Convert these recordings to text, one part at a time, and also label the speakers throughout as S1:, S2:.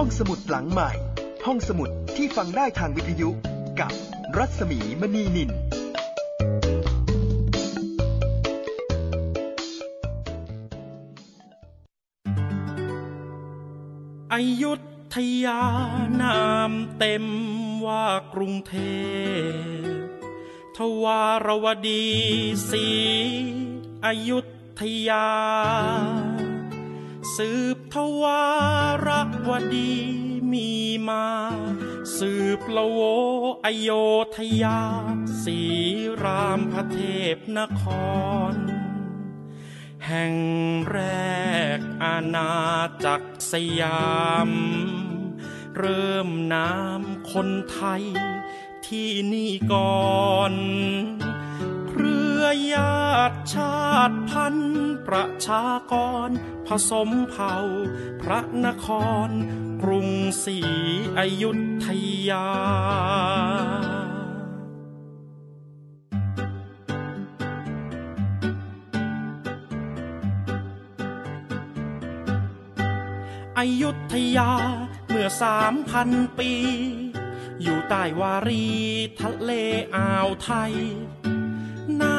S1: ห้องสมุดหลังใหม่ ห้องสมุดที่ฟังได้ทางวิทยุ กับรัศมีมณีนิน
S2: อยุธยานามเต็มว่ากรุงเทพ ทวารวดีศรีอยุธยา สืบ ทวารวดีมีมา สืบละโวอโยธยาสีรามพระเทพนคร แห่งแรกอาณาจักรสยาม เริ่มน้ำคนไทยที่นี่ก่อน เครือญาติ ชาติพันธุ์ประชากร ผสมเผ่า พระนคร กรุงศรีอยุธยา อยุธยาเมื่อสามพันปี อยู่ใต้วารีทะเลอ่าวไทย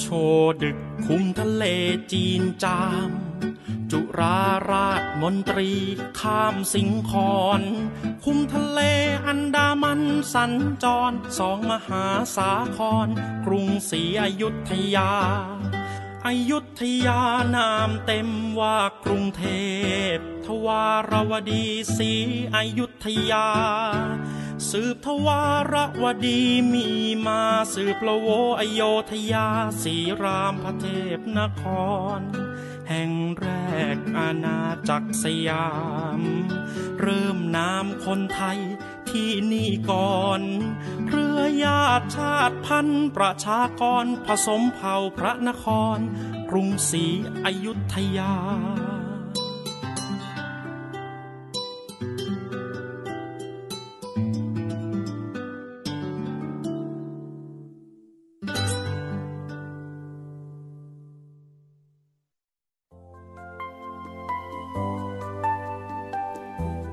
S2: โชดึกคุมทะเลจีนจาม จุราราชมนตรีข้ามสิงคอนคุมทะเลอันดามันสัญจรสองมหาสาคร กรุงศรีอยุธยาอยุธยานามเต็มว่ากรุงเทพ ทวารวดีศรีอยุธยา สืบทวารวดีมีมาสืบละโวอโยธยาสีรามพระเทพนคร แห่งแรกอาณาจักรสยาม เริ่มนามคนไทยที่นี่ก่อน เรือญาติชาติพันธุ์ประชากรผสมเผ่าพระนคร กรุงศรีอยุธยา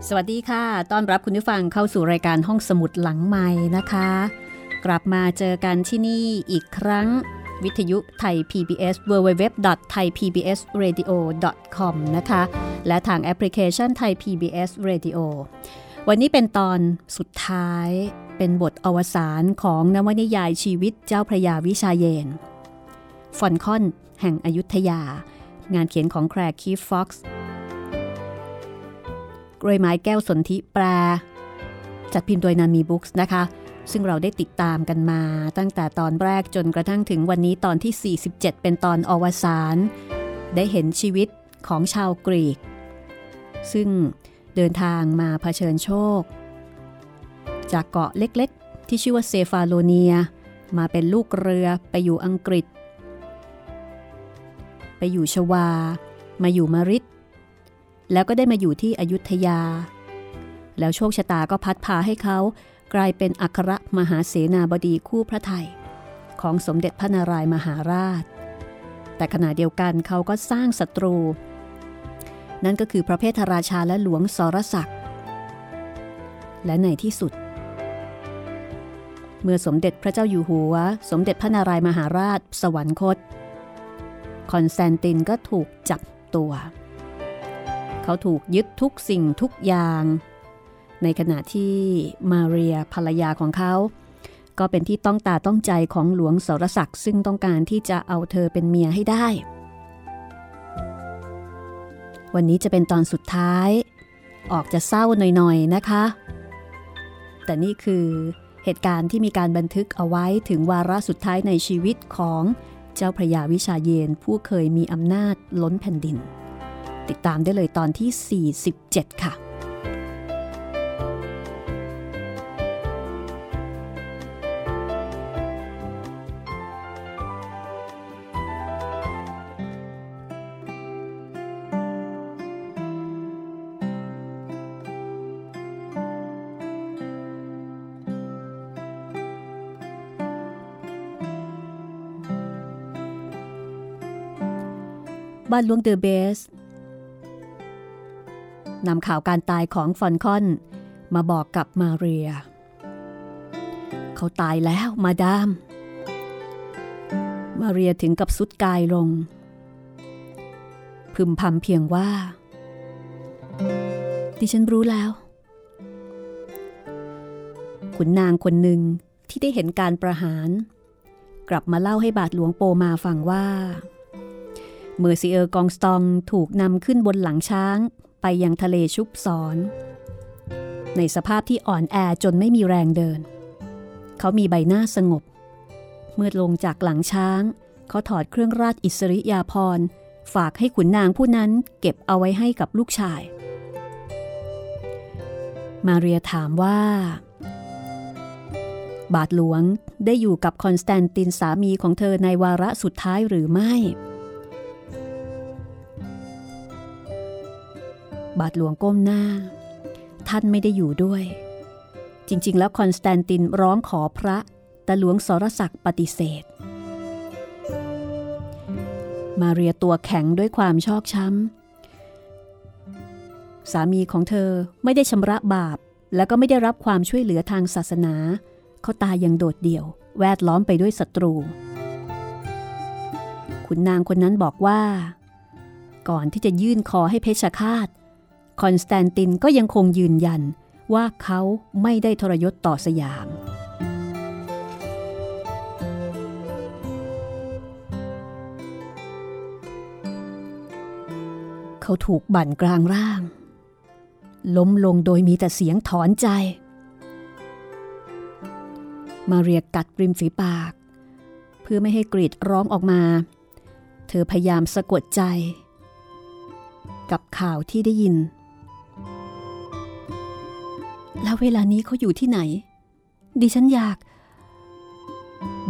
S3: สวัสดีค่ะ ต้อนรับคุณผู้ฟังเข้าสู่รายการห้องสมุดหลังใหม่นะคะ กลับมาเจอกันที่นี่อีกครั้ง วิทยุไทย PBS www.thaipbsradio.com นะคะ และทางแอปพลิเคชันไทย PBS Radio วันนี้เป็นตอนสุดท้าย เป็นบทอวสานของนวนิยายชีวิตเจ้าพระยาวิชาเยนทร์ ฟอลคอน แห่งอยุธยา งานเขียนของแคลร์คีฟ-ฟ็อกซ์ กล้วยไม้แก้วสนธิแปลจัดพิมพ์โดยนานมีบุ๊คส์นะคะ ซึ่งเราได้ติดตามกันมาตั้งแต่ตอนแรกจนกระทั่งถึงวันนี้ตอนที่ 47 เป็นตอนอวสานได้เห็นชีวิตของชาวกรีก ซึ่งเดินทางมาเผชิญโชค จากเกาะเล็กๆ ที่ชื่อว่าเซฟาโลเนีย มาเป็นลูกเรือไปอยู่อังกฤษ ไปอยู่ชวา มาอยู่มาริด แล้วก็ได้มาอยู่ที่อยุธยา แล้วโชคชะตาก็พัดพาให้เขากลายเป็นอัครมหาเสนาบดีคู่พระไทย ของสมเด็จพระนารายมหาราช แต่ขณะเดียวกันเขาก็สร้างศัตรู นั่นก็คือพระเพทราชาและหลวงสรศักดิ์และในที่สุด เมื่อสมเด็จพระเจ้าอยู่หัว สมเด็จพระนารายมหาราช สวรรคต คอนสแตนตินก็ถูกจับตัว เขาถูกยึดทุกสิ่งทุกอย่าง ในขณะที่มาเรียภรรยาของเขา ก็เป็นที่ต้องตาต้องใจของหลวงสรศักดิ์ซึ่งต้องการที่จะเอาเธอเป็นเมียให้ได้ วันนี้จะเป็นตอนสุดท้าย ออกจะเศร้าหน่อยๆนะคะ แต่นี่คือเหตุการณ์ที่มีการบันทึกเอาไว้ถึงวาระสุดท้ายในชีวิตของเจ้าพระยาวิชาเยนผู้เคยมีอำนาจล้นแผ่นดิน ติดตามได้เลยตอนที่ 47 ค่ะบ้านหลวงเดอเบส นำข่าวการตายของฟอนคอน มาบอกกับมาเรีย เขาตายแล้วมาดาม มาเรียถึงกับสุดกายลง พึมพำเพียงว่า ดิฉันรู้แล้ว ขุนนางคนหนึ่งที่ได้เห็นการประหาร กลับมาเล่าให้บาทหลวงโปมาฟังว่าเมอร์ซิเออร์กองสตองถูกนำขึ้นบนหลังช้าง ไปยังทะเลชุบสอน ในสภาพที่อ่อนแอจนไม่มีแรงเดิน เขามีใบหน้าสงบ เมื่อลงจากหลังช้าง เขาถอดเครื่องราชอิสริยาภรณ์ฝากให้ขุนนางผู้นั้นเก็บเอาไว้ให้กับลูกชาย มาเรียถามว่า บาทหลวงได้อยู่กับคอนสแตนตินสามีของเธอในวาระสุดท้ายหรือไม่ บาทหลวงก้มหน้า ท่านไม่ได้อยู่ด้วย จริง ๆ แล้วคอนสแตนตินร้องขอพระ แต่หลวงสรศักดิ์ปฏิเสธ มาเรียตัวแข็งด้วยความชอกช้ำ สามีของเธอไม่ได้ชำระบาป และก็ไม่ได้รับความช่วยเหลือทางศาสนา เขาตายอย่างโดดเดี่ยว แวดล้อมไปด้วยศัตรู ขุนนางคนนั้นบอกว่าก่อนที่จะยื่นคอให้เพชฌฆาต คอนสแตนตินก็ยังคงยืนยันว่าเขาไม่ได้ทรยศต่อสยาม เขาถูกบั่นกลางร่าง ล้มลงโดยมีแต่เสียงถอนใจ มาเรียกัดริมฝีปาก เพื่อไม่ให้กรีดร้องออกมา เธอพยายามสะกดใจ กับข่าวที่ได้ยิน แล้วเวลานี้เขาอยู่ที่ไหน ดิฉันอยาก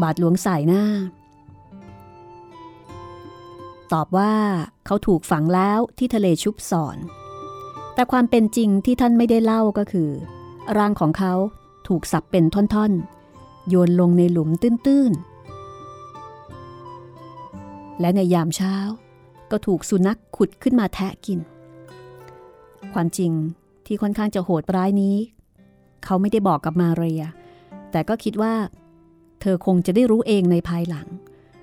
S3: บาทหลวงสายหน้า ตอบว่าเขาถูกฝังแล้วที่ทะเลชุบสอน แต่ความเป็นจริงที่ท่านไม่ได้เล่าก็คือ ร่างของเขาถูกสับเป็นท่อนๆ โยนลงในหลุมตื้นๆ และในยามเช้าก็ถูกสุนัขขุดขึ้นมาแทะกิน ความจริง ที่ค่อนข้างจะโหดร้ายนี้ เขาไม่ได้บอกกับมาเรีย แต่ก็คิดว่า เธอคงจะได้รู้เองในภายหลัง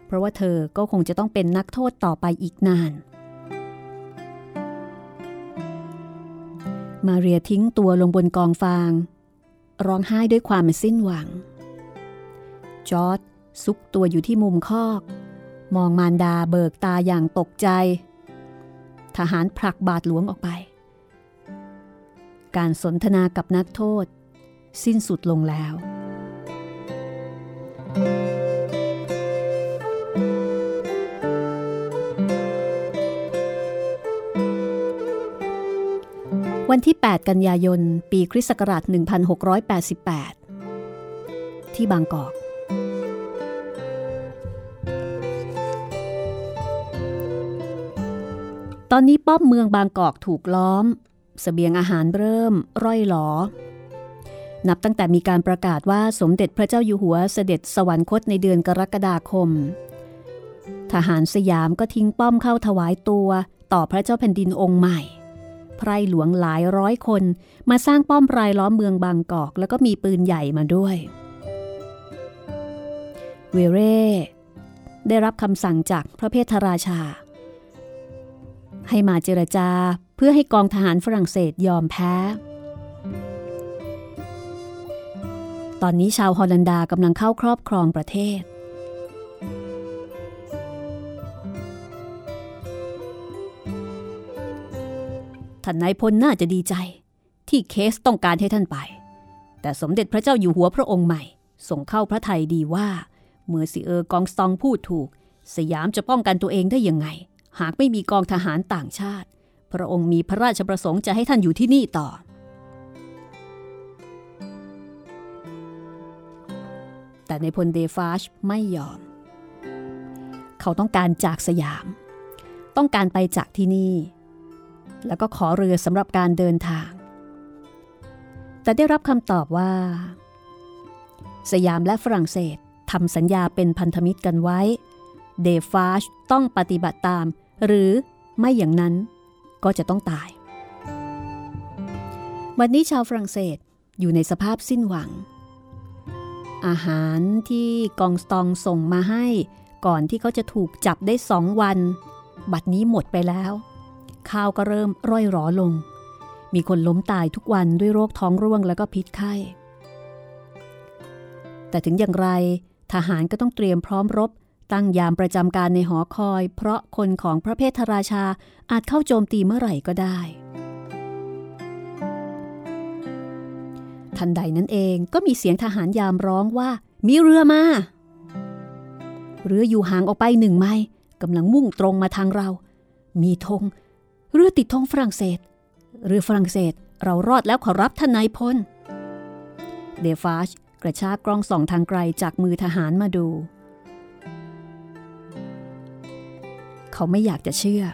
S3: เพราะว่าเธอก็คงจะต้องเป็นนักโทษต่อไปอีกนาน มาเรียทิ้งตัวลงบนกองฟาง ร้องไห้ด้วยความสิ้นหวัง จอร์ดซุกตัวอยู่ที่มุมคอก มองมารดาเบิกตาอย่างตกใจ ทหารผลักบาทหลวงออกไป การสนทนากับนักโทษ สิ้นสุดลงแล้ว วันที่ 8 กันยายน ปีคริสต์ศักราช 1688 ที่บางกอกตอนนี้ป้อมเมืองบางกอกถูกล้อม สเสบียงอาหารเริ่มร่อยหลอ นับตั้งแต่มีการประกาศว่าสมเด็จพระเจ้าอยู่หัวเสด็จสวรรคตในเดือนกรกฎาคม ทหารสยามก็ทิ้งป้อมเข้าถวายตัวต่อพระเจ้าแผ่นดินองค์ใหม่ ไพรหลวงหลายร้อยคนมาสร้างป้อมรายล้อมเมืองบางกอก แล้วก็มีปืนใหญ่มาด้วย เวเร่ได้รับคำสั่งจากพระเพทราชา ให้มาเจรจา พื่อให้กองทหารฝรั่งเศสยอมแพ้ ตอนนี้ชาวฮอลันดากำลังเข้าครอบครองประเทศ ท่านนายพลน่าจะดีใจ ที่เคสต้องการให้ท่านไป แต่สมเด็จพระเจ้าอยู่หัวพระองค์ใหม่ ส่งเข้าพระไทยดีว่า เมื่อสิเออร์กองสตองพูดถูก สยามจะป้องกันตัวเองได้ยังไง หากไม่มีกองทหารต่างชาติ พระองค์มีพระราชประสงค์จะให้ท่านอยู่ที่นี่ต่อ แต่ในพลเดฟาชไม่ยอม เขาต้องการจากสยาม ต้องการไปจากที่นี่ แล้วก็ขอเรือสำหรับการเดินทาง แต่ได้รับคำตอบว่า สยามและฝรั่งเศสทำสัญญาเป็นพันธมิตรกันไว้ เดฟาชต้องปฏิบัติตาม หรือไม่อย่างนั้น ก็จะต้องตาย วันนี้ชาวฝรั่งเศสอยู่ในสภาพสิ้นหวัง อาหารที่กองสตองส่งมาให้ ก่อนที่เขาจะถูกจับได้สองวัน บัดนี้หมดไปแล้ว ข้าวก็เริ่มร่อยหรอลง มีคนล้มตายทุกวันด้วยโรคท้องร่วงแล้วก็พิษไข้ แต่ถึงอย่างไรทหารก็ต้องเตรียมพร้อมรบ ตั้งยามประจำการในหอคอย เพราะคนของพระเพทราชาอาจเข้าโจมตีเมื่อไหร่ก็ได้ ทันใดนั้นเองก็มีเสียงทหารยามร้องว่า มีเรือมา เรืออยู่ห่างออกไปหนึ่งไมล์กำลังมุ่งตรงมาทางเรา มีธงเรือติดธงฝรั่งเศส เรือฝรั่งเศสเรารอดแล้วขอรับท่านนายพล เดฟาชกระชากกล้องส่องทางไกลจากมือทหารมาดู เขาไม่อยากจะเชื่อ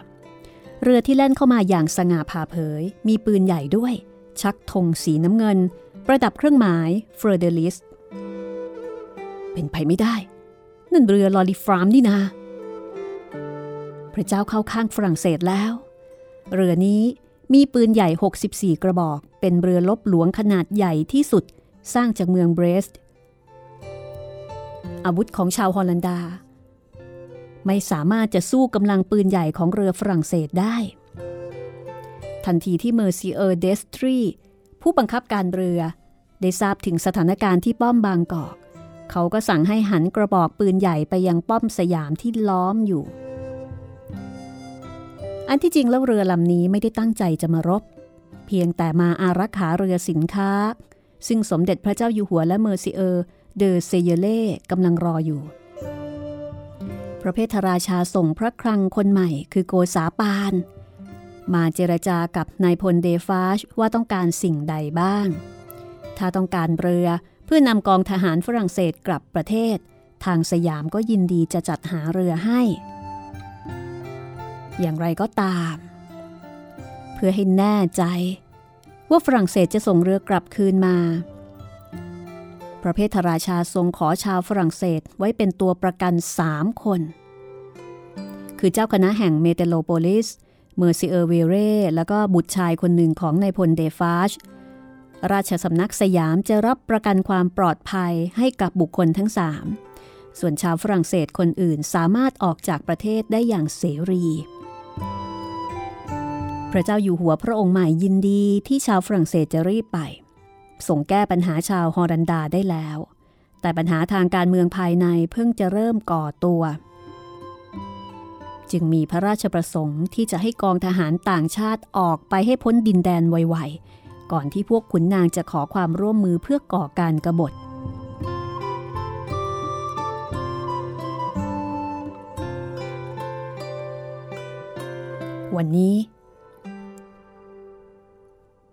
S3: เรือที่แล่นเข้ามาอย่างสง่าผ่าเผย มีปืนใหญ่ด้วย ชักธงสีน้ำเงิน ประดับเครื่องหมายเฟอร์เดลิส เป็นไปไม่ได้ นั่นเรือลอริฟลามนี่นา พระเจ้าเข้าข้างฝรั่งเศสแล้ว เรือนี้มีปืนใหญ่ 64 กระบอก เป็นเรือรบหลวงขนาดใหญ่ที่สุด สร้างจากเมืองเบรสต์อาวุธของชาวฮอลันดา ไม่สามารถจะสู้กำลังปืนใหญ่ของเรือฝรั่งเศสได้ ทันทีที่เมอร์ซีเออร์เดสทรีผู้บังคับการเรือ ได้ทราบถึงสถานการณ์ที่ป้อมบางกอก เขาก็สั่งให้หันกระบอกปืนใหญ่ไปยังป้อมสยามที่ล้อมอยู่ อันที่จริงแล้วเรือลำนี้ไม่ได้ตั้งใจจะมารบ เพียงแต่มาอารักขาเรือสินค้า ซึ่งสมเด็จพระเจ้าอยู่หัวและเมอร์ซิเออร์เดอเซเยเล่กำลังรออยู่ พระเพทราชาส่งพระคลังคนใหม่คือโกษาปาน มาเจรจากับนายพลเดฟาชว่าต้องการสิ่งใดบ้าง ถ้าต้องการเรือเพื่อนำกองทหารฝรั่งเศสกลับประเทศ ทางสยามก็ยินดีจะจัดหาเรือให้ อย่างไรก็ตาม เพื่อให้แน่ใจ ว่าฝรั่งเศสจะส่งเรือกลับคืนมา พระเพทราชาทรงขอชาวฝรั่งเศสไว้เป็นตัวประกันสามคน คือเจ้าคณะแห่งเมเตโลโปลิส เมอร์ซิเออร์เวเร่แล้วก็บุตรชายคนหนึ่งของนายพลเดฟาช ราชสำนักสยามจะรับประกันความปลอดภัยให้กับบุคคลทั้งสามส่วนชาวฝรั่งเศสคนอื่นสามารถออกจากประเทศได้อย่างเสรี พระเจ้าอยู่หัวพระองค์ใหม่ยินดีที่ชาวฝรั่งเศสจะรีบไป ทรงแก้ปัญหาชาวฮอลันดาได้แล้ว แต่ปัญหาทางการเมืองภายในเพิ่งจะเริ่มก่อตัว จึงมีพระราชประสงค์ที่จะให้กองทหารต่างชาติออกไปให้พ้นดินแดนไวๆ ก่อนที่พวกขุนนางจะขอความร่วมมือเพื่อก่อการกรบฏวันนี้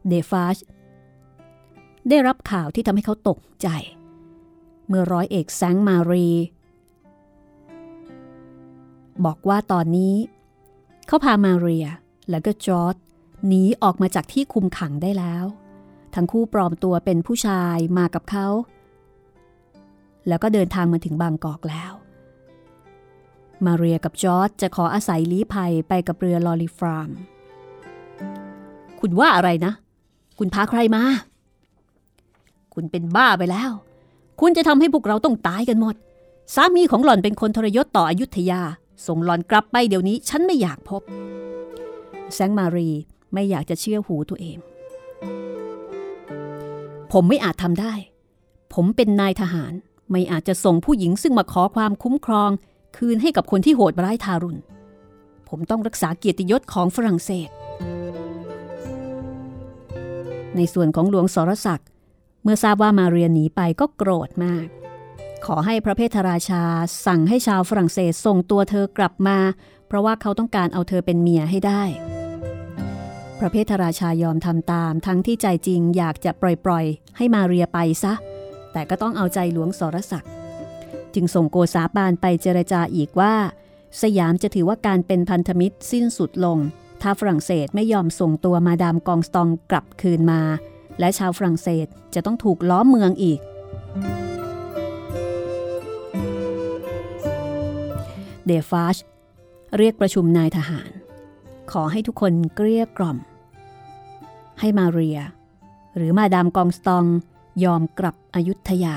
S3: เดฟาช ได้รับข่าวที่ทำให้เขาตกใจ เมื่อร้อยเอกแซงมารี บอกว่าตอนนี้ เขาพามาเรีย และก็จอร์ดหนีออกมาจากที่คุมขังได้แล้ว ทั้งคู่ปลอมตัวเป็นผู้ชายมากับเขา แล้วก็เดินทางมาถึงบางกอกแล้ว มาเรียกับจอร์ดจะขออาศัยลี้ภัยไปกับเรือลอรีฟราม คุณว่าอะไรนะ คุณพาใครมา คุณเป็นบ้าไปแล้ว คุณจะทำให้พวกเราต้องตายกันหมด สามีของหล่อนเป็นคนทรยศต่ออยุธยา ส่งหล่อนกลับไปเดี๋ยวนี้ฉันไม่อยากพบ แซงมารีไม่อยากจะเชื่อหูตัวเอง ผมไม่อาจทำได้ ผมเป็นนายทหาร ไม่อาจจะส่งผู้หญิงซึ่งมาขอความคุ้มครอง คืนให้กับคนที่โหดร้ายทารุณ ผมต้องรักษาเกียรติยศของฝรั่งเศสในส่วนของหลวงสรศักดิ์ เมื่อทราบว่ามาเรียนหนีไปก็โกรธมาก ขอให้พระเพทราชาสั่งให้ชาวฝรั่งเศสส่งตัวเธอกลับมา เพราะว่าเขาต้องการเอาเธอเป็นเมียให้ได้ พระเพทราชายอมทำตามทั้งที่ใจจริงอยากจะปล่อยๆ ให้มาเรียไปซะ แต่ก็ต้องเอาใจหลวงสรศักดิ์จึงส่งโกษาปานไปเจรจาอีกว่า สยามจะถือว่าการเป็นพันธมิตรสิ้นสุดลง ถ้าฝรั่งเศสไม่ยอมส่งตัวมาดามกองสตองกลับคืนมา และชาวฝรั่งเศสจะต้องถูกล้อมเมืองอีก เดฟาชเรียกประชุมนายทหาร ขอให้ทุกคนเกลี้ยกล่อม ให้มาเรีย หรือมาดามกองสตองยอมกลับอยุธยา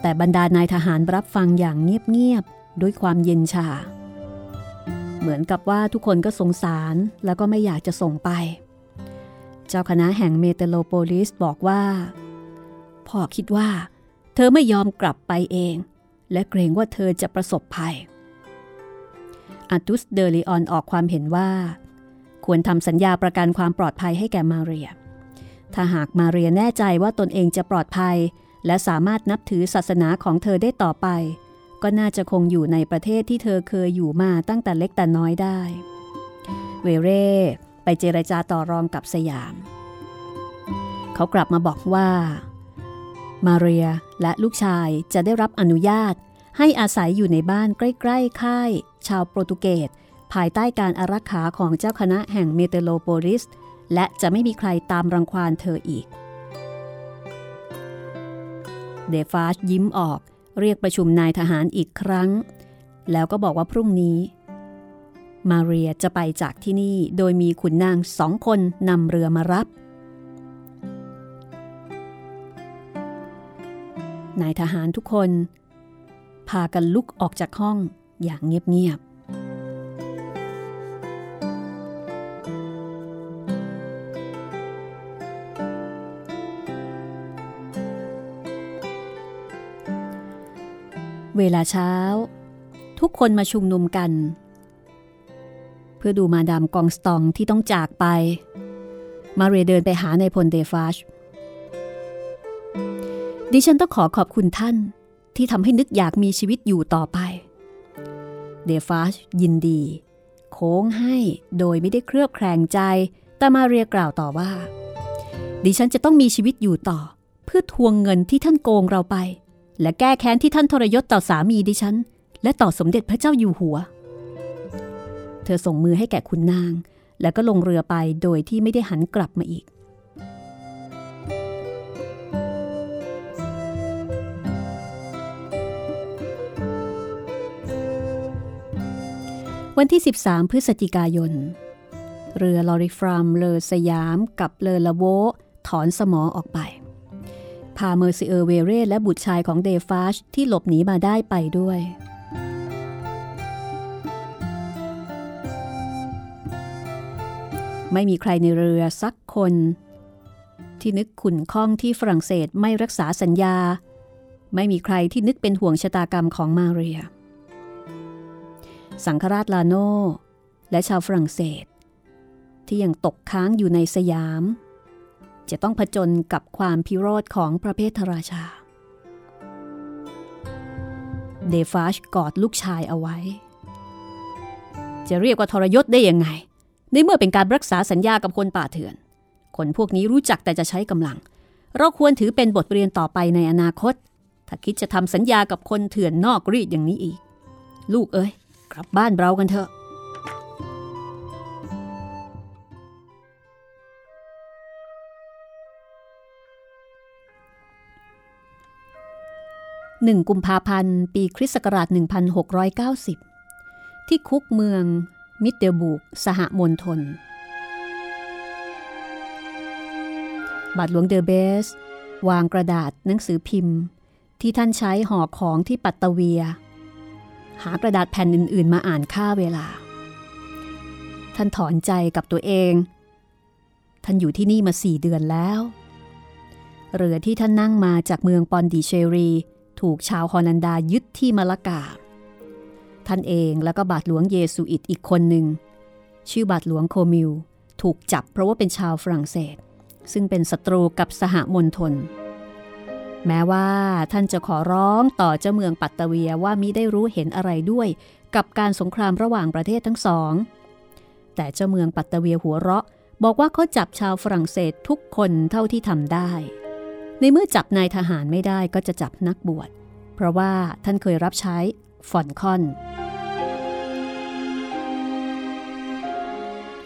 S3: แต่บรรดานายทหารรับฟังอย่างเงียบๆด้วยความเย็นชา เหมือนกับว่าทุกคนก็สงสารแล้วก็ไม่อยากจะส่งไป เจ้าคณะแห่งเมเตโลโปลิสบอกว่า พ่อคิดว่า เธอไม่ยอมกลับไปเอง และเกรงว่าเธอจะประสบภัยอาตุสเดอริออนออกความเห็นว่า ควรทำสัญญาประกันความปลอดภัยให้แก่มาเรีย ถ้าหากมาเรียแน่ใจว่าตนเองจะปลอดภัย และสามารถนับถือศาสนาของเธอได้ต่อไป ก็น่าจะคงอยู่ในประเทศที่เธอเคยอยู่มาตั้งแต่เล็กแต่น้อยได้ เวเร่ ไปเจรจาต่อรองกับสยาม เขากลับมาบอกว่า มาเรียและลูกชายจะได้รับอนุญาตให้อาศัยอยู่ในบ้านใกล้ๆค่าย ชาวโปรตุเกสภายใต้การอารักขาของเจ้าคณะแห่งเมเตโลโปลิส และจะไม่มีใครตามรังควานเธออีก เดฟาชยิ้มออกเรียกประชุมนายทหารอีกครั้ง แล้วก็บอกว่าพรุ่งนี้ มาเรียจะไปจากที่นี่โดยมีขุนนางสองคนนำเรือมารับ นายทหารทุกคน พากันลุกออกจากห้องอย่างเงียบๆ เวลาเช้า ทุกคนมาชุมนุมกัน พื่อดูมาดามกองสตองที่ต้องจากไป มาเรียเดินไปหาในพลเดฟาช ดิฉันต้องขอขอบคุณท่านที่ทำให้นึกอยากมีชีวิตอยู่ต่อไป เดฟาชยินดี โค้งให้โดยไม่ได้เครือบแคลงใจ แต่มาเรียกล่าวต่อว่า ดิฉันจะต้องมีชีวิตอยู่ต่อ เพื่อทวงเงินที่ท่านโกงเราไป และแก้แค้นที่ท่านทรยศต่อสามีดิฉัน และต่อสมเด็จพระเจ้าอยู่หัว เธอส่งมือให้แก่คุณนาง แล้วก็ลงเรือไปโดยที่ไม่ได้หันกลับมาอีก วันที่ 13 พฤศจิกายน เรือลอริฟรามเลอสยามกับเลอละโวถอนสมอออกไป พาเมอร์ซิเออร์เวเรและบุตรชายของเดฟาชที่หลบหนีมาได้ไปด้วย ไม่มีใครในเรือสักคน ที่นึกขุ่นข้องที่ฝรั่งเศสไม่รักษาสัญญา ไม่มีใครที่นึกเป็นห่วงชะตากรรมของมาเรีย สังฆราชลาโนและชาวฝรั่งเศส ที่ยังตกค้างอยู่ในสยาม จะต้องผจญกับความพิโรธของประเภทราชา เดฟาชกอดลูกชายเอาไว้ จะเรียกว่าทรยศได้ยังไง ในเมื่อเป็นการรักษาสัญญากับคนป่าเถื่อน คนพวกนี้รู้จักแต่จะใช้กำลัง เราควรถือเป็นบทเรียนต่อไปในอนาคต ถ้าคิดจะทำสัญญากับคนเถื่อนนอกรีดอย่างนี้อีก ลูกเอ้ยกลับบ้านเรากันเถอะหนึ่งกุมภาพันธ์ ปีคริสต์ศักราช 1690 ที่คุกเมือง มิดเดลบุกสหมณฑลบาทหลวงเดอเบส วางกระดาษหนังสือพิมพ์ ที่ท่านใช้ห่อของที่ปัตตเวีย หากระดาษแผ่นอื่น ๆ มาอ่านค่าเวลา ท่านถอนใจกับตัวเอง ท่านอยู่ที่นี่มาสี่เดือนแล้วเรือที่ท่านนั่งมาจากเมืองปอนดิเชรี ถูกชาวฮอลันดายึดที่มะละกา ท่านเองแล้วก็บาทหลวงเยซูอิตอีกคนหนึ่ง ชื่อบาทหลวงโคมิลถูกจับเพราะว่าเป็นชาวฝรั่งเศส ซึ่งเป็นศัตรูกับสหมณฑลแม้ว่าท่านจะขอร้องต่อเจ้าเมืองปัตตเวียว่ามิได้รู้เห็นอะไรด้วย กับการสงครามระหว่างประเทศทั้งสอง แต่เจ้าเมืองปัตตเวียหัวเราะ บอกว่าเขาจับชาวฝรั่งเศสทุกคนเท่าที่ทำได้ ในเมื่อจับนายทหารไม่ได้ก็จะจับนักบวช เพราะว่าท่านเคยรับใช้ ฟอนคอน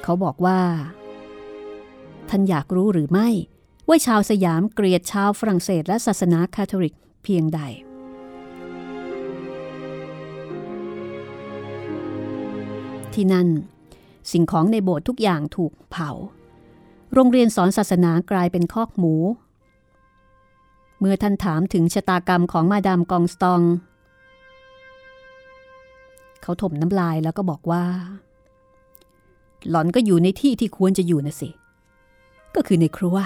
S3: เขาบอกว่า ท่านอยากรู้หรือไม่ ว่าชาวสยามเกลียดชาวฝรั่งเศสและศาสนาคาทอลิกเพียงใด ที่นั่น สิ่งของในโบสถ์ทุกอย่างถูกเผา โรงเรียนสอนศาสนากลายเป็นคอกหมู เมื่อท่านถามถึงชะตากรรมของมาดามกองสตอง เขาถมน้ำลายแล้วก็บอกว่า หล่อนก็อยู่ในที่ที่ควรจะอยู่นะสิ ก็คือในครัว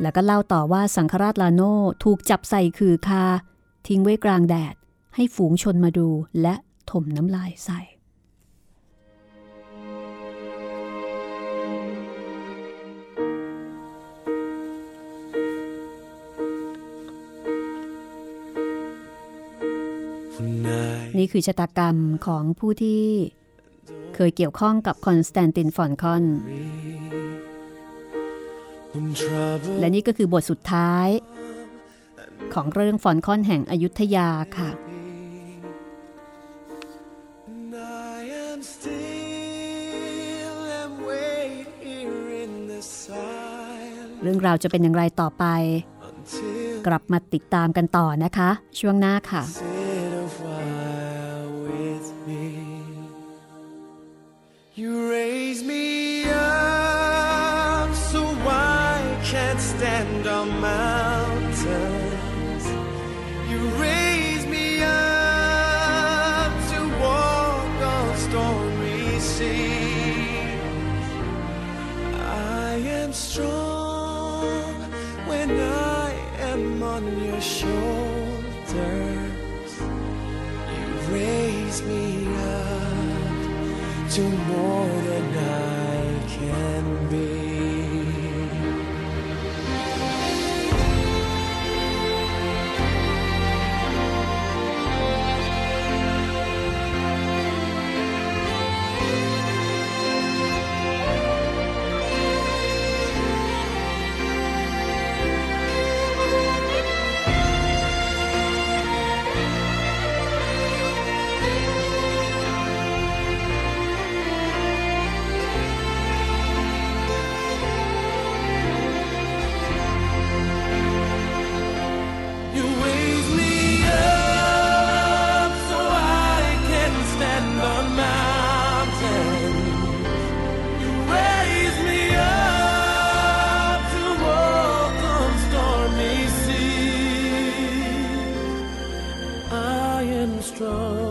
S3: แล้วก็เล่าต่อว่าสังฆราชลาโนถูกจับใส่คือคา ทิ้งไว้กลางแดด ให้ฝูงชนมาดูและถมน้ำลายใส่ นี่คือชะตากรรมของผู้ที่เคยเกี่ยวข้องกับคอนสแตนตินฟอลคอน และนี่ก็คือบทสุดท้าย ของเรื่องฟอลคอนแห่งอยุธยาค่ะ เรื่องราวจะเป็นอย่างไรต่อไป กลับมาติดตามกันต่อนะคะ ช่วงหน้าค่ะ
S4: You raise me up so I can't stand on mountains. You raise me up to walk on stormy seas. I am strong when I am on your shoulders. You raise me to more than I star.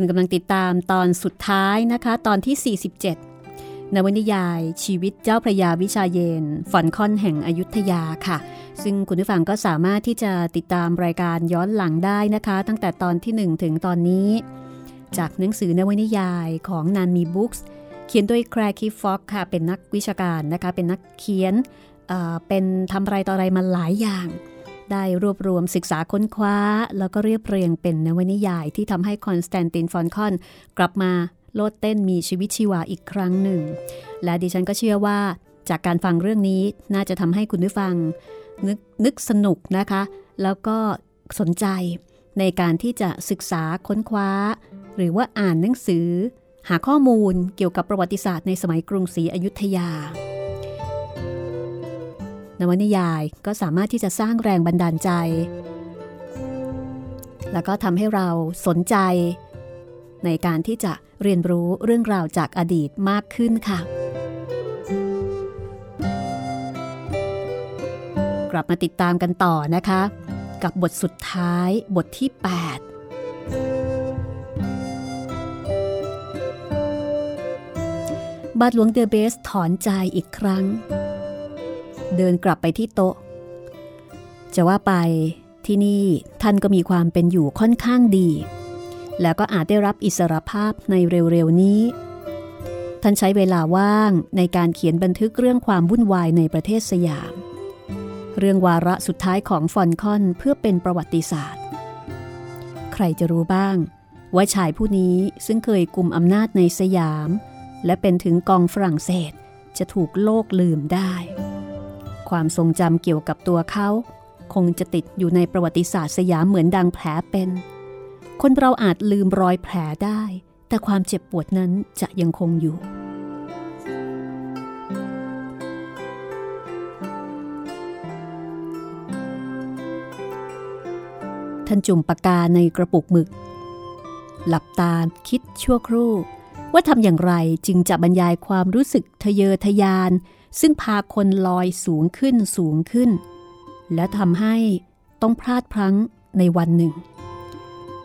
S3: คุณกำลังติดตามตอนสุดท้ายนะคะ ตอนที่ 47 นวนิยายชีวิตเจ้าพระยาวิชาเยนฝอนคอนแห่งอยุธยาค่ะ ซึ่งคุณผู้ฟังก็สามารถที่จะติดตามรายการย้อนหลังได้นะคะ ตั้งแต่ตอนที่ 1 ถึงตอนนี้ จากหนังสือนวนิยายของนานมีบุ๊กส์เขียนโดยแครคิฟฟ็อกค่ะเป็นนักวิชาการนะคะ เป็นนักเขียนเเป็นทำอะไรต่ออะไรมาหลายอย่าง ได้รวบรวมศึกษาค้นคว้า แล้วก็เรียบเรียงเป็นนวนิยายที่ทำให้คอนสแตนตินฟอลคอน กลับมาโลดเต้นมีชีวิตชีวาอีกครั้งหนึ่ง และดิฉันก็เชื่อว่าจากการฟังเรื่องนี้น่าจะทำให้คุณผู้ฟังนึกสนุกนะคะ แล้วก็สนใจในการที่จะศึกษาค้นคว้า หรือว่าอ่านหนังสือ หาข้อมูลเกี่ยวกับประวัติศาสตร์ในสมัยกรุงศรีอยุธยา นวนิยายก็สามารถที่จะสร้างแรงบันดาลใจ แล้วก็ทำให้เราสนใจ ในการที่จะเรียนรู้เรื่องราวจากอดีตมากขึ้นค่ะ กลับมาติดตามกันต่อนะคะ กับบทสุดท้ายบทที่ 8บาทหลวงเดอะเบสถอนใจอีกครั้ง เดินกลับไปที่โต๊ะ จะว่าไปที่นี่ท่านก็มีความเป็นอยู่ค่อนข้างดี แล้วก็อาจได้รับอิสรภาพในเร็วๆนี้ ท่านใช้เวลาว่างในการเขียนบันทึกเรื่องความวุ่นวายในประเทศสยาม เรื่องวาระสุดท้ายของฟอนคอนเพื่อเป็นประวัติศาสตร์ ใครจะรู้บ้าง ว่าชายผู้นี้ซึ่งเคยกุมอำนาจในสยาม และเป็นถึงกองฝรั่งเศสจะถูกโลกลืมได้ ความทรงจำเกี่ยวกับตัวเขา คงจะติดอยู่ในประวัติศาสตร์สยามเหมือนดังแผลเป็น คนเราอาจลืมรอยแผลได้ แต่ความเจ็บปวดนั้นจะยังคงอยู่ ท่านจุ่มปากกาในกระปุกหมึก หลับตาคิดชั่วครู่ ว่าทำอย่างไรจึงจะบรรยายความรู้สึกทะเยอทะยาน ซึ่งพาคนลอยสูงขึ้นสูงขึ้น และทำให้ต้องพลาดพลั้งในวันหนึ่ง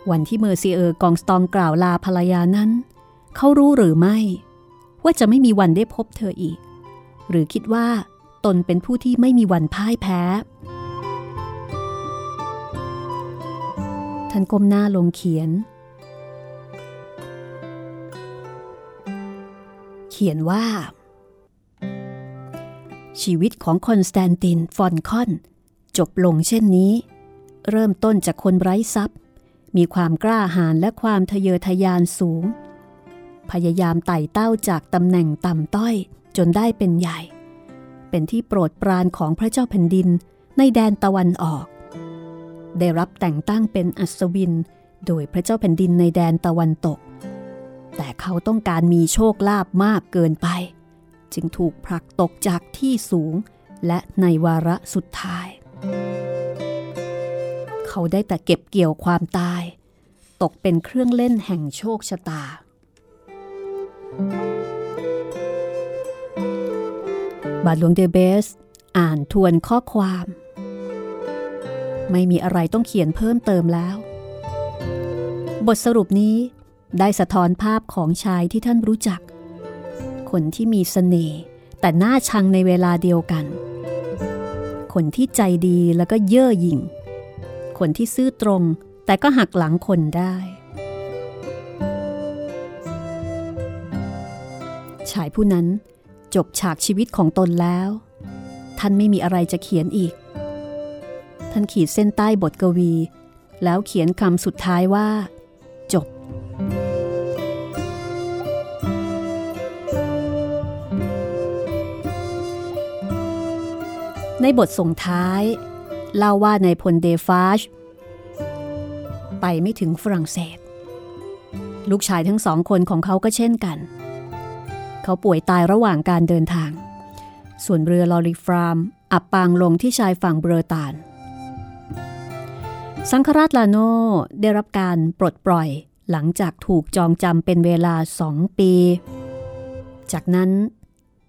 S3: วันที่เมอร์ซีเออร์กองสตองกล่าวลาภรรยานั้น เขารู้หรือไม่ ว่าจะไม่มีวันได้พบเธออีก หรือคิดว่าตนเป็นผู้ที่ไม่มีวันพ่ายแพ้ ท่านก้มหน้าลงเขียน เขียนว่า ชีวิตของคอนสแตนตินฟอลคอน จบลงเช่นนี้ เริ่มต้นจากคนไร้ทรัพย์ มีความกล้าหาญและความทะเยอทะยานสูง พยายามไต่เต้าจากตำแหน่งต่ำต้อยจนได้เป็นใหญ่ เป็นที่โปรดปรานของพระเจ้าแผ่นดินในแดนตะวันออก ได้รับแต่งตั้งเป็นอัศวิน โดยพระเจ้าแผ่นดินในแดนตะวันตก แต่เขาต้องการมีโชคลาภมากเกินไป จึงถูกผลักตกจากที่สูง และในวาระสุดท้าย เขาได้แต่เก็บเกี่ยวความตาย ตกเป็นเครื่องเล่นแห่งโชคชะตา บาทหลวงเดเบส อ่านทวนข้อความ ไม่มีอะไรต้องเขียนเพิ่มเติมแล้ว บทสรุปนี้ได้สะท้อนภาพของชายที่ท่านรู้จัก คนที่มีสเสน่ห์แต่น่าชังในเวลาเดียวกัน คนที่ใจดีแล้วก็เย่อหยิ่ง คนที่ซื่อตรงแต่ก็หักหลังคนได้ ชายผู้นั้นจบฉากชีวิตของตนแล้ว ท่านไม่มีอะไรจะเขียนอีก ท่านขีดเส้นใต้บทกวี แล้วเขียนคำสุดท้ายว่า จบ ในบทส่งท้าย เล่าว่าในพลเดฟาช ไปไม่ถึงฝรั่งเศส ลูกชายทั้งสองคนของเขาก็เช่นกัน เขาป่วยตายระหว่างการเดินทาง ส่วนเรือลอริฟราม อับปางลงที่ชายฝั่งเบรตาน สังคราชลาโนได้รับการปลดปล่อยหลังจากถูกจองจำเป็นเวลาสองปี จากนั้น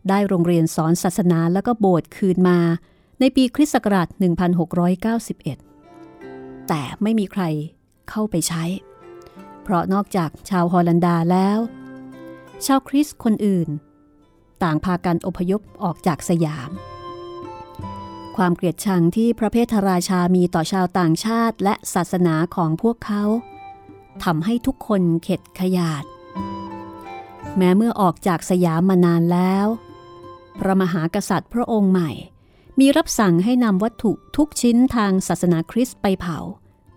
S3: ได้โรงเรียนสอนศาสนาแล้วก็โบสถ์คืนมา ในปีคริสต์ศักราช 1691 แต่ไม่มีใครเข้าไปใช้ เพราะนอกจากชาวฮอลันดาแล้ว ชาวคริสต์คนอื่น ต่างพากันอพยพออกจากสยาม ความเกลียดชังที่พระเพทราชามีต่อชาวต่างชาติและศาสนาของพวกเขาทำให้ทุกคนเข็ดขยาด แม้เมื่อออกจากสยามมานานแล้ว พระมหากษัตริย์พระองค์ใหม่ มีรับสั่งให้นำวัตถุทุกชิ้นทางศาสนาคริสต์ไปเผา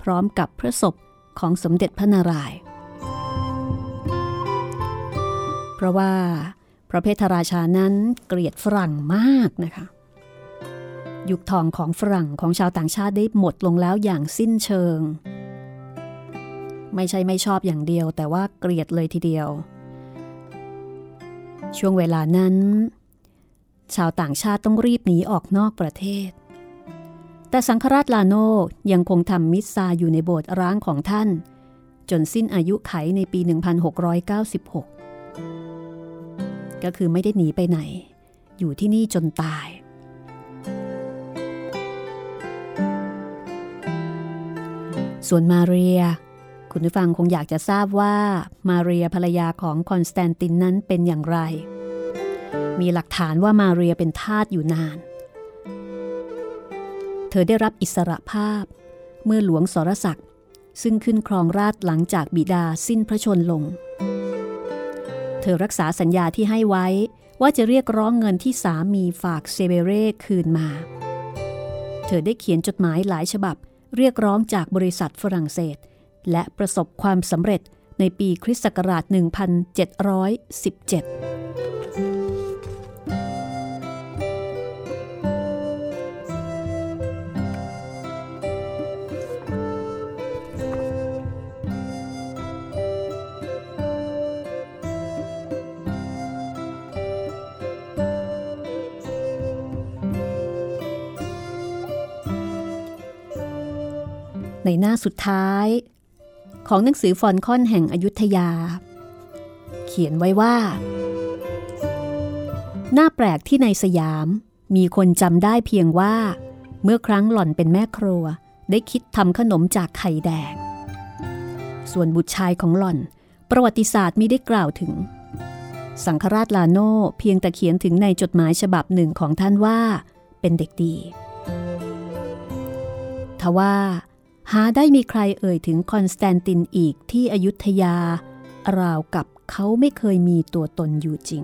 S3: พร้อมกับพระศพของสมเด็จพระนารายณ์เพราะว่าพระเพทราชานั้นเกลียดฝรั่งมากนะคะ ยุคทองของฝรั่งของชาวต่างชาติได้หมดลงแล้วอย่างสิ้นเชิง ไม่ใช่ไม่ชอบอย่างเดียว แต่ว่าเกลียดเลยทีเดียว ช่วงเวลานั้น ชาวต่างชาติต้องรีบหนีออกนอกประเทศ แต่สังฆราชลาโนยังคงทำมิสซาอยู่ในโบสถ์ร้างของท่าน จนสิ้นอายุไขในปี 1696 ก็คือไม่ได้หนีไปไหน อยู่ที่นี่จนตาย ส่วนมาเรีย คุณผู้ฟังคงอยากจะทราบว่ามาเรียภรรยาของคอนสแตนตินนั้นเป็นอย่างไร มีหลักฐานว่ามาเรียเป็นทาสอยู่นาน เธอได้รับอิสระภาพ เมื่อหลวงสรศักดิ์ซึ่งขึ้นครองราชหลังจากบิดาสิ้นพระชนลง เธอรักษาสัญญาที่ให้ไว้ว่าจะเรียกร้องเงินที่สามีฝากเซเบเร่คืนมา เธอได้เขียนจดหมายหลายฉบับ เรียกร้องจากบริษัทฝรั่งเศส และประสบความสำเร็จในปีคริสต์ศักราช 1717 ในหน้าสุดท้าย ของหนังสือฟอนคอนแห่งอยุธยา เขียนไว้ว่า หน้าแปลกที่ในสยามมีคนจำได้เพียงว่า เมื่อครั้งหล่อนเป็นแม่ครัว ได้คิดทำขนมจากไข่แดง ส่วนบุตรชายของหล่อน ประวัติศาสตร์ม่ได้กล่าวถึง สังฆราชลาโนเพียงแต่เขียนถึงในจดหมายฉบับหนึ่งของท่านว่า เป็นเด็กดีทว่า หาได้มีใครเอ่ยถึงคอนสแตนตินอีกที่อยุธยาราวกับเขาไม่เคยมีตัวตนอยู่จริง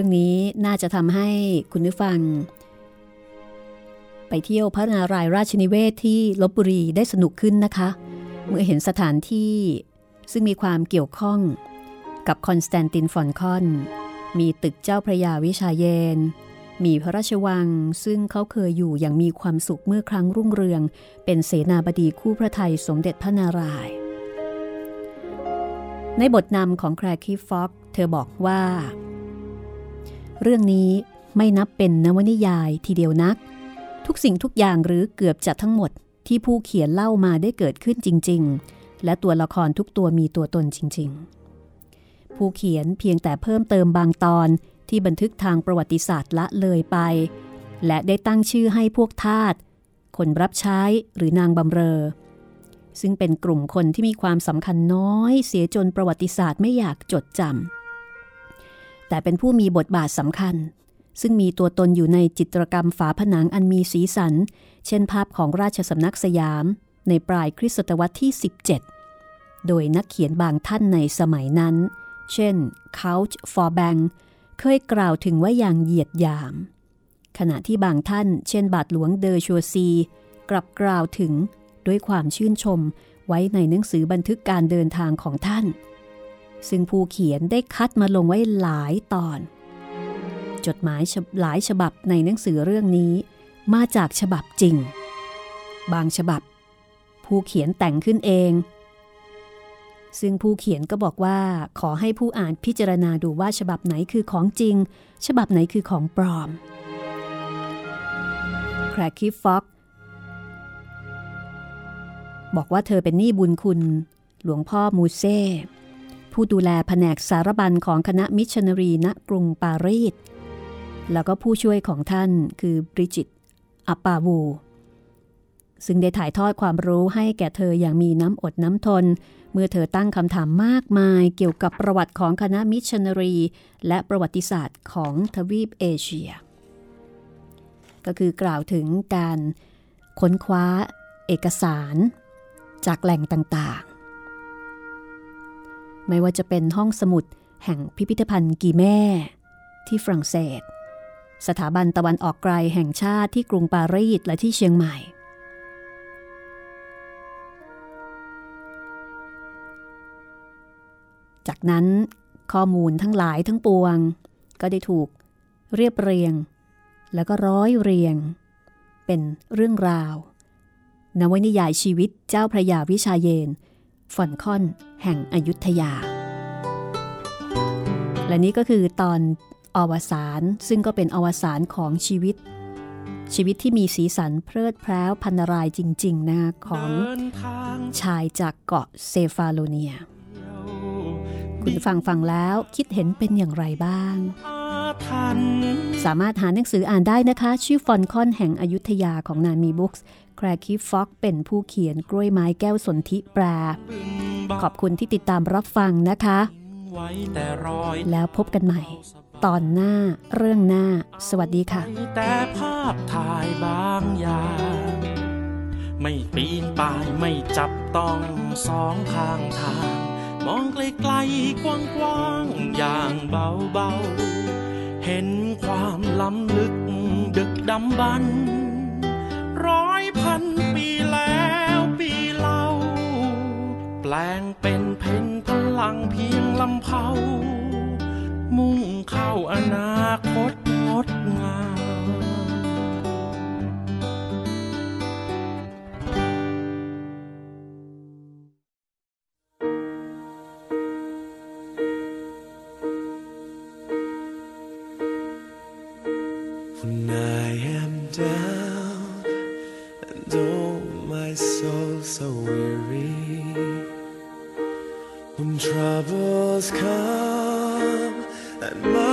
S3: รื่องนี้น่าจะทำให้คุณผู้ฟัง ไปเที่ยวพระนารายณ์ราชนิเวศที่ลบบุรีได้สนุกขึ้นนะคะ เมื่อเห็นสถานที่ซึ่งมีความเกี่ยวข้องกับคอนสแตนตินฟอนคอน มีตึกเจ้าพระยาวิชาเยน มีพระราชวังซึ่งเขาเคยอยู่อย่างมีความสุขเมื่อครั้งรุ่งเรือง เป็นเสนาบดีคู่พระไทยสมเด็จพระนารายณ์ในบทนำของแครคีฟ็อกเธอบอกว่า เรื่องนี้ไม่นับเป็นนวนิยายทีเดียวนัก ทุกสิ่งทุกอย่างหรือเกือบจะทั้งหมดที่ผู้เขียนเล่ามาได้เกิดขึ้นจริง ๆ และตัวละครทุกตัวมีตัวตนจริง ๆ ผู้เขียนเพียงแต่เพิ่มเติมบางตอนที่บันทึกทางประวัติศาสตร์ละเลยไป และได้ตั้งชื่อให้พวกทาสคนรับใช้หรือนางบำเรอ ซึ่งเป็นกลุ่มคนที่มีความสำคัญน้อย เสียจนประวัติศาสตร์ไม่อยากจดจำ แต่เป็นผู้มีบทบาทสำคัญ ซึ่งมีตัวตนอยู่ในจิตรกรรมฝาผนังอันมีสีสัน เช่นภาพของราชสำนักสยาม ในปลายคริสตศตวรรษที่ 17 โดยนักเขียนบางท่านในสมัยนั้น เช่น Couch for Bank เคยกล่าวถึงว่าอย่างเหยียดหยาม ขณะที่บางท่าน เช่น บาทหลวงเดอชัวซี กลับกล่าวถึงด้วยความชื่นชมไว้ในหนังสือบันทึกการเดินทางของท่าน ซึ่งผู้เขียนได้คัดมาลงไว้หลายตอน จดหมายหลายฉบับในหนังสือเรื่องนี้มาจากฉบับจริง บางฉบับ ผู้เขียนแต่งขึ้นเอง ซึ่งผู้เขียนก็บอกว่าขอให้ผู้อ่านพิจารณาดูว่าฉบับไหนคือของจริง ฉบับไหนคือของปลอมแครคิฟฟ็อกบอกว่าเธอเป็นหนี้บุญคุณ หลวงพ่อมูเซ่ ผู้ดูแลแผนกสารบัญของคณะมิชชันนารีณกรุงปารีส แล้วก็ผู้ช่วยของท่านคือบริจิตอัปปาวู ซึ่งได้ถ่ายทอดความรู้ให้แก่เธออย่างมีน้ำอดน้ำทน เมื่อเธอตั้งคำถามมากมายเกี่ยวกับประวัติของคณะมิชชันนารี และประวัติศาสตร์ของทวีปเอเชีย ก็คือกล่าวถึงการค้นคว้าเอกสาร จากแหล่งต่าง ไม่ว่าจะเป็นห้องสมุดแห่งพิพิธภัณฑ์กีแม่ ที่ฝรั่งเศส สถาบันตะวันออกไกลแห่งชาติที่กรุงปารีสและที่เชียงใหม่ จากนั้นข้อมูลทั้งหลายทั้งปวง ก็ได้ถูกเรียบเรียง แล้วก็ร้อยเรียง เป็นเรื่องราวนวนิยายชีวิตเจ้าพระยาวิชาเยน ฝอนคอน แห่งอยุธยา และนี้ก็คือตอนอวสานซึ่งก็เป็นอวสานของชีวิต ชีวิตที่มีสีสันเพลิดเพล้วพันรายจริง ๆ นะคะของชายจากเกาะเซฟาโลเนีย คุณฟังฟังแล้วคิดเห็นเป็นอย่างไรบ้าง
S2: ทัน
S3: สามารถหาหนังสืออ่านได้นะคะ ชื่อฟอลคอนแห่งอยุธยาของนานมีบุ๊คส์แครคิฟ็อกเป็นผู้เขียนกล้วยไม้แก้วสนธิแปล
S2: บึงบั
S3: ขอบคุณที่ติดตามรับฟังนะคะ
S2: ไว้แต่รอยเท้า
S3: แล้วพบกันใหม่ ตอนหน้าเรื่องหน้า สวัสดีค่ะ
S2: แต่ภาพถ่ายบางอย่างไม่ปีนป่ายไม่จับต้องสองข้างทาง มองไกลๆกว้างๆอย่างเบาๆเห็นความล้ำลึกดึกดำบรรพ์ร้อยพันปีแล้วปีเล่า แปลงเป็นเพนพลังเพียงลำเผา มุ่งเข้าอนาคตงดงาม
S4: When I am down and oh my soul so weary. When troubles come and my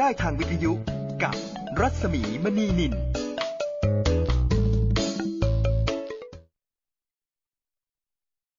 S1: ได้ทางวิท